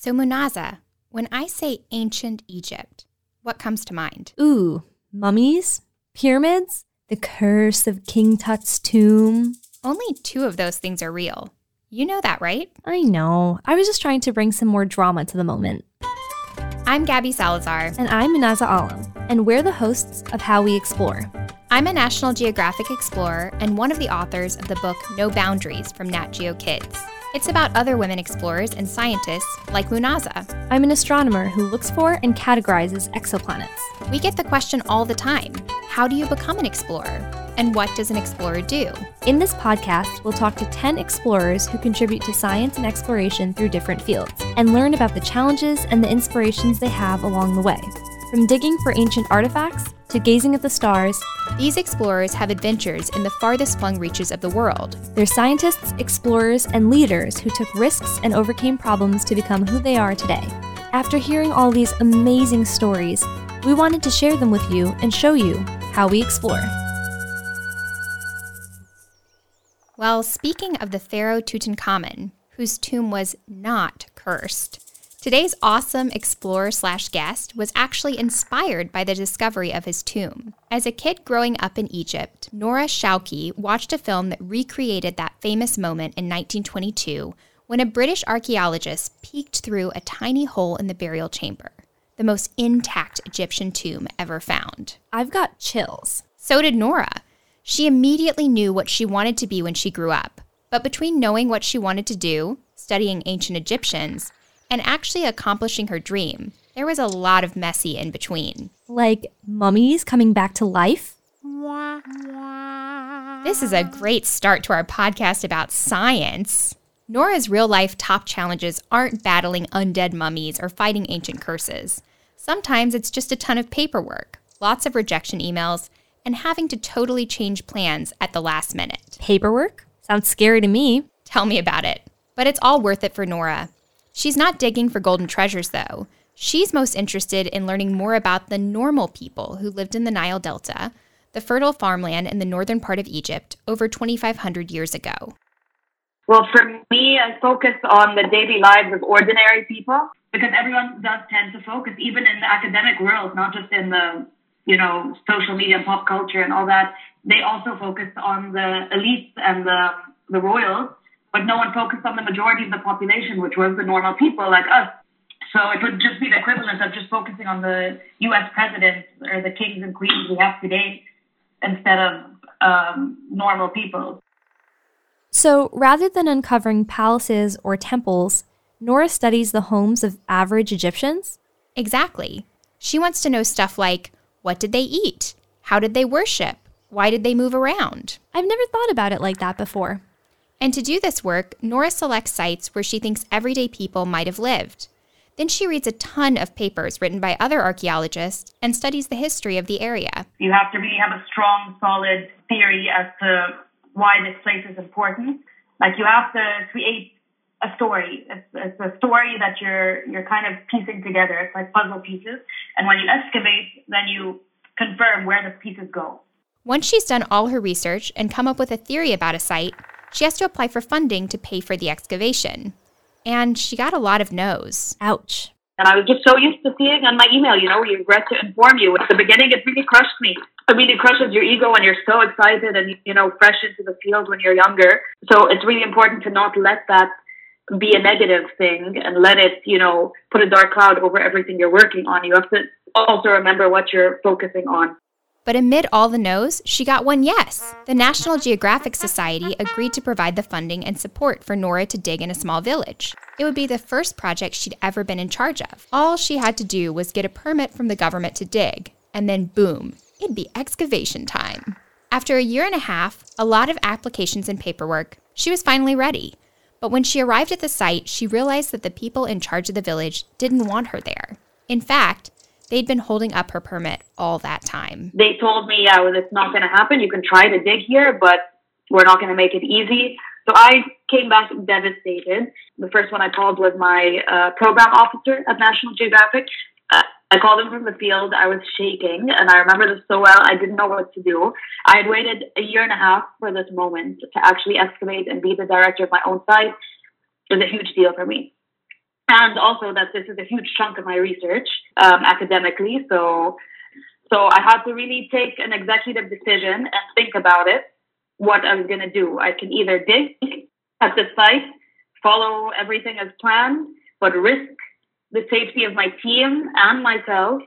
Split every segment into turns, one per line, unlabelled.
So, Munaza, when I say ancient Egypt, what comes to mind?
Ooh, mummies? Pyramids? The curse of King Tut's tomb?
Only two of those things are real. You know that, right?
I know. I was just trying to bring some more drama to the moment.
I'm Gabby Salazar.
And I'm Munaza Alam, and we're the hosts of How We Explore.
I'm a National Geographic explorer and one of the authors of the book No Boundaries from Nat Geo Kids. It's about other women explorers and scientists like Munaza.
I'm an astronomer who looks for and categorizes exoplanets.
We get the question all the time how do you become an explorer? And what does an explorer do?
In this podcast, we'll talk to 10 explorers who contribute to science and exploration through different fields and learn about the challenges and the inspirations they have along the way. From digging for ancient artifacts to gazing at the stars,
these explorers have adventures in the farthest flung reaches of the world.
They're scientists, explorers, and leaders who took risks and overcame problems to become who they are today. After hearing all these amazing stories, we wanted to share them with you and show you how we explore.
Well, speaking of the pharaoh Tutankhamun, whose tomb was not cursed, today's awesome explorer slash guest was actually inspired by the discovery of his tomb. As a kid growing up in Egypt, Nora Shawki watched a film that recreated that famous moment in 1922 when a British archaeologist peeked through a tiny hole in the burial chamber, the most intact Egyptian tomb ever found.
I've got chills.
So did Nora. She immediately knew what she wanted to be when she grew up. But between knowing what she wanted to do, studying ancient Egyptians, and actually accomplishing her dream, there was a lot of messy in between.
Like mummies coming back to life?
This is a great start to our podcast about science. Nora's real life top challenges aren't battling undead mummies or fighting ancient curses. Sometimes it's just a ton of paperwork, lots of rejection emails, and having to totally change plans at the last minute.
Paperwork? Sounds scary to me.
Tell me about it. But it's all worth it for Nora. She's not digging for golden treasures, though. She's most interested in learning more about the normal people who lived in the Nile Delta, the fertile farmland in the northern part of Egypt, over 2,500 years ago.
Well, for me, I focus on the daily lives of ordinary people because everyone does tend to focus, even in the academic world, not just in the you know, social media and pop culture and all that, they also focus on the elites and the, the royals, but no one focused on the majority of the population, which was the normal people like us. So it would just be the equivalent of just focusing on the U.S. presidents or the kings and queens we have today instead of um, normal people.
So rather than uncovering palaces or temples, Nora studies the homes of average Egyptians?
Exactly. She wants to know stuff like what did they eat? How did they worship? Why did they move around?
I've never thought about it like that before.
And to do this work, Nora selects sites where she thinks everyday people might have lived. Then she reads a ton of papers written by other archaeologists and studies the history of the area.
You have to really have a strong, solid theory as to why this place is important. Like you have to create a story. It's, it's a story that you're you're kind of piecing together. It's like puzzle pieces. And when you excavate, then you confirm where the pieces go.
Once she's done all her research and come up with a theory about a site, she has to apply for funding to pay for the excavation. And she got a lot of no's.
Ouch.
And I was just so used to seeing on my email, you know, we regret to inform you. At the beginning, it really crushed me. I mean, it crushes your ego when you're so excited and, you know, fresh into the field when you're younger. So it's really important to not let that be a negative thing and let it, you know, put a dark cloud over everything you're working on. You have to also remember what you're focusing on.
But amid all the no's, she got one yes. The National Geographic Society agreed to provide the funding and support for Nora to dig in a small village. It would be the first project she'd ever been in charge of. All she had to do was get a permit from the government to dig, and then boom, it'd be excavation time. After a year and a half, a lot of applications and paperwork, she was finally ready. But when she arrived at the site, she realized that the people in charge of the village didn't want her there. In fact, they'd been holding up her permit all that time.
They told me, yeah, well, it's not going to happen. You can try to dig here, but we're not going to make it easy. So I came back devastated. The first one I called was my uh, program officer at National Geographic. Uh, I called him from the field. I was shaking, and I remember this so well. I didn't know what to do. I had waited a year and a half for this moment to actually excavate and be the director of my own site. It was a huge deal for me. And also that this is a huge chunk of my research um, academically. So, so I had to really take an executive decision and think about it, what I was going to do. I can either dig at the site, follow everything as planned, but risk the safety of my team and myself,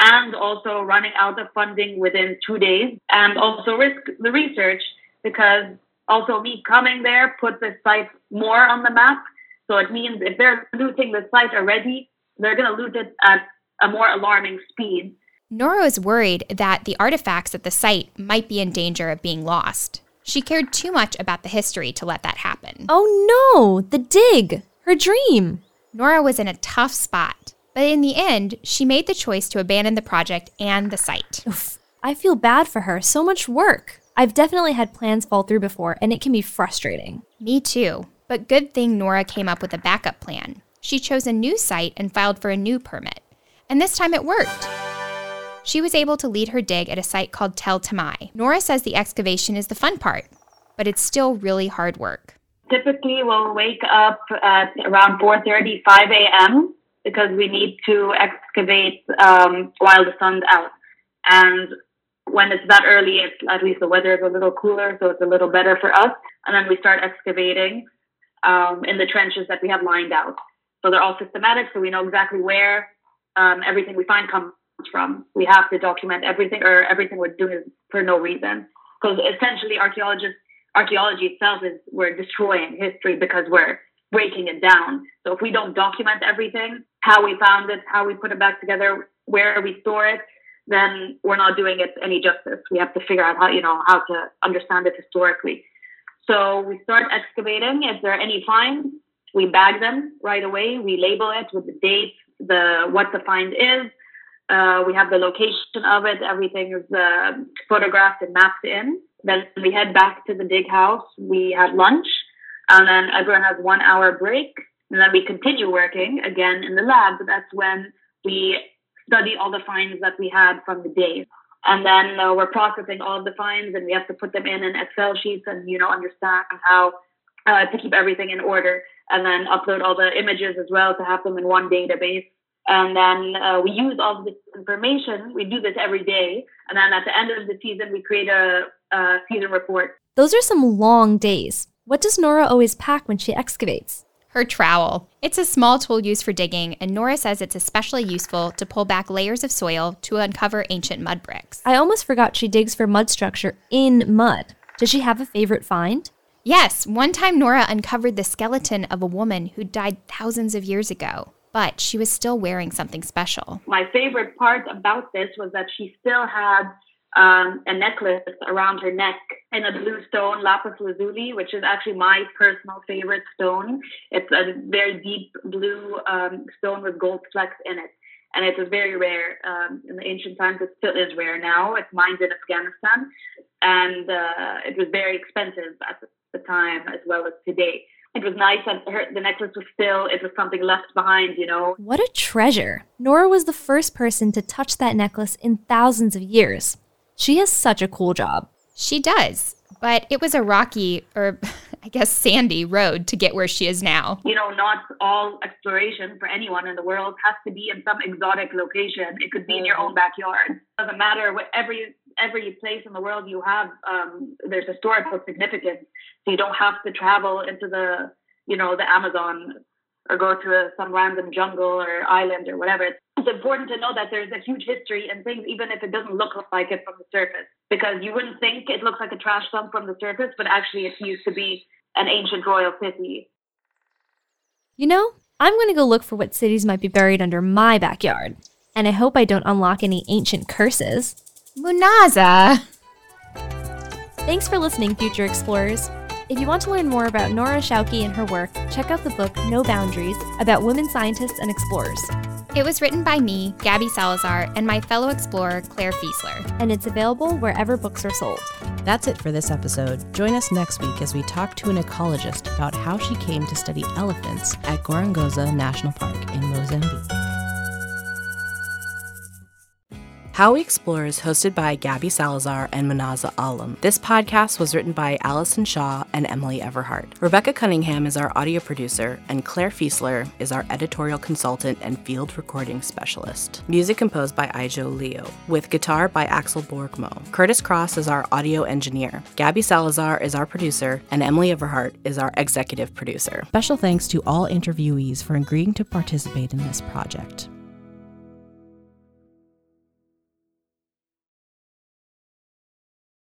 and also running out of funding within two days, and also risk the research because also me coming there put the site more on the map so it means if they're looting the site already, they're going to loot it at a more alarming speed.
Nora was worried that the artifacts at the site might be in danger of being lost. She cared too much about the history to let that happen.
Oh no, the dig, her dream.
Nora was in a tough spot, but in the end, she made the choice to abandon the project and the site.
Oof, I feel bad for her, so much work. I've definitely had plans fall through before, and it can be frustrating.
Me too. But good thing Nora came up with a backup plan. She chose a new site and filed for a new permit. And this time it worked. She was able to lead her dig at a site called Tel Tamai. Nora says the excavation is the fun part, but it's still really hard work.
Typically, we'll wake up at around 4:30, 5 a.m. because we need to excavate um, while the sun's out. And when it's that early, it's, at least the weather is a little cooler, so it's a little better for us. And then we start excavating um, in the trenches that we have lined out. So they're all systematic, so we know exactly where um, everything we find comes from. We have to document everything, or everything we're doing is for no reason. Because essentially, archaeologists, archaeology itself is we're destroying history because we're breaking it down. So if we don't document everything, how we found it, how we put it back together, where we store it, then we're not doing it any justice. We have to figure out how you know how to understand it historically. So we start excavating. If there are any finds, we bag them right away. We label it with the date, the what the find is. Uh, we have the location of it. Everything is uh, photographed and mapped in. Then we head back to the dig house. We have lunch, and then everyone has one hour break. And then we continue working again in the lab. That's when we study all the finds that we had from the day and then uh, we're processing all of the finds and we have to put them in an excel sheets and you know understand how uh, to keep everything in order. And then upload all the images as well to have them in one database. And then uh, we use all this information. We do this every day. And then at the end of the season we create a, a season report.
Those are some long days. What does nora always pack when she excavates
her trowel. It's a small tool used for digging, and Nora says it's especially useful to pull back layers of soil to uncover ancient mud bricks.
I almost forgot she digs for mud structure in mud. Does she have a favorite find?
Yes, one time Nora uncovered the skeleton of a woman who died thousands of years ago, but she was still wearing something special.
My favorite part about this was that she still had um, a necklace around her neck in a blue stone, lapis lazuli, which is actually my personal favorite stone. It's a very deep blue um, stone with gold flecks in it. And it was very rare um, in the ancient times. It still is rare now. It's mined in Afghanistan. And uh, it was very expensive at the time as well as today. It was nice that her, the necklace was still, it was something left behind, you know.
What a treasure. Nora was the first person to touch that necklace in thousands of years. She has such a cool job.
She does, but it was a rocky, or I guess sandy road to get where she is now.
You know, not all exploration for anyone in the world has to be in some exotic location. It could be in your own backyard. It doesn't matter what every every place in the world you have. Um, there's historical significance, so you don't have to travel into the you know the Amazon or go to a, some random jungle or island or whatever. It's important to know that there's a huge history in things, even if it doesn't look like it from the surface, because you wouldn't think it looks like a trash dump from the surface, but actually it used to be an ancient royal city.
You know, I'm going to go look for what cities might be buried under my backyard, and I hope I don't unlock any ancient curses.
Munaza!
Thanks for listening, future explorers. If you want to learn more about Nora Shawki and her work, check out the book No Boundaries about women scientists and explorers.
It was written by me, Gabby Salazar, and my fellow explorer, Clare Fieseler.
And it's available wherever books are sold.
That's it for this episode. Join us next week as we talk to an ecologist about how she came to study elephants at Gorongosa National Park in Mozambique. How We Explore is hosted by Gabby Salazar and Munaza Alam. This podcast was written by Allison Shaw and Emily Everhart. Rebecca Cunningham is our audio producer, and Clare Fieseler is our editorial consultant and field recording specialist. Music composed by Ijo Leo, with guitar by Axel Borgmo. Curtis Cross is our audio engineer. Gabby Salazar is our producer, and Emily Everhart is our executive producer. Special thanks to all interviewees for agreeing to participate in this project.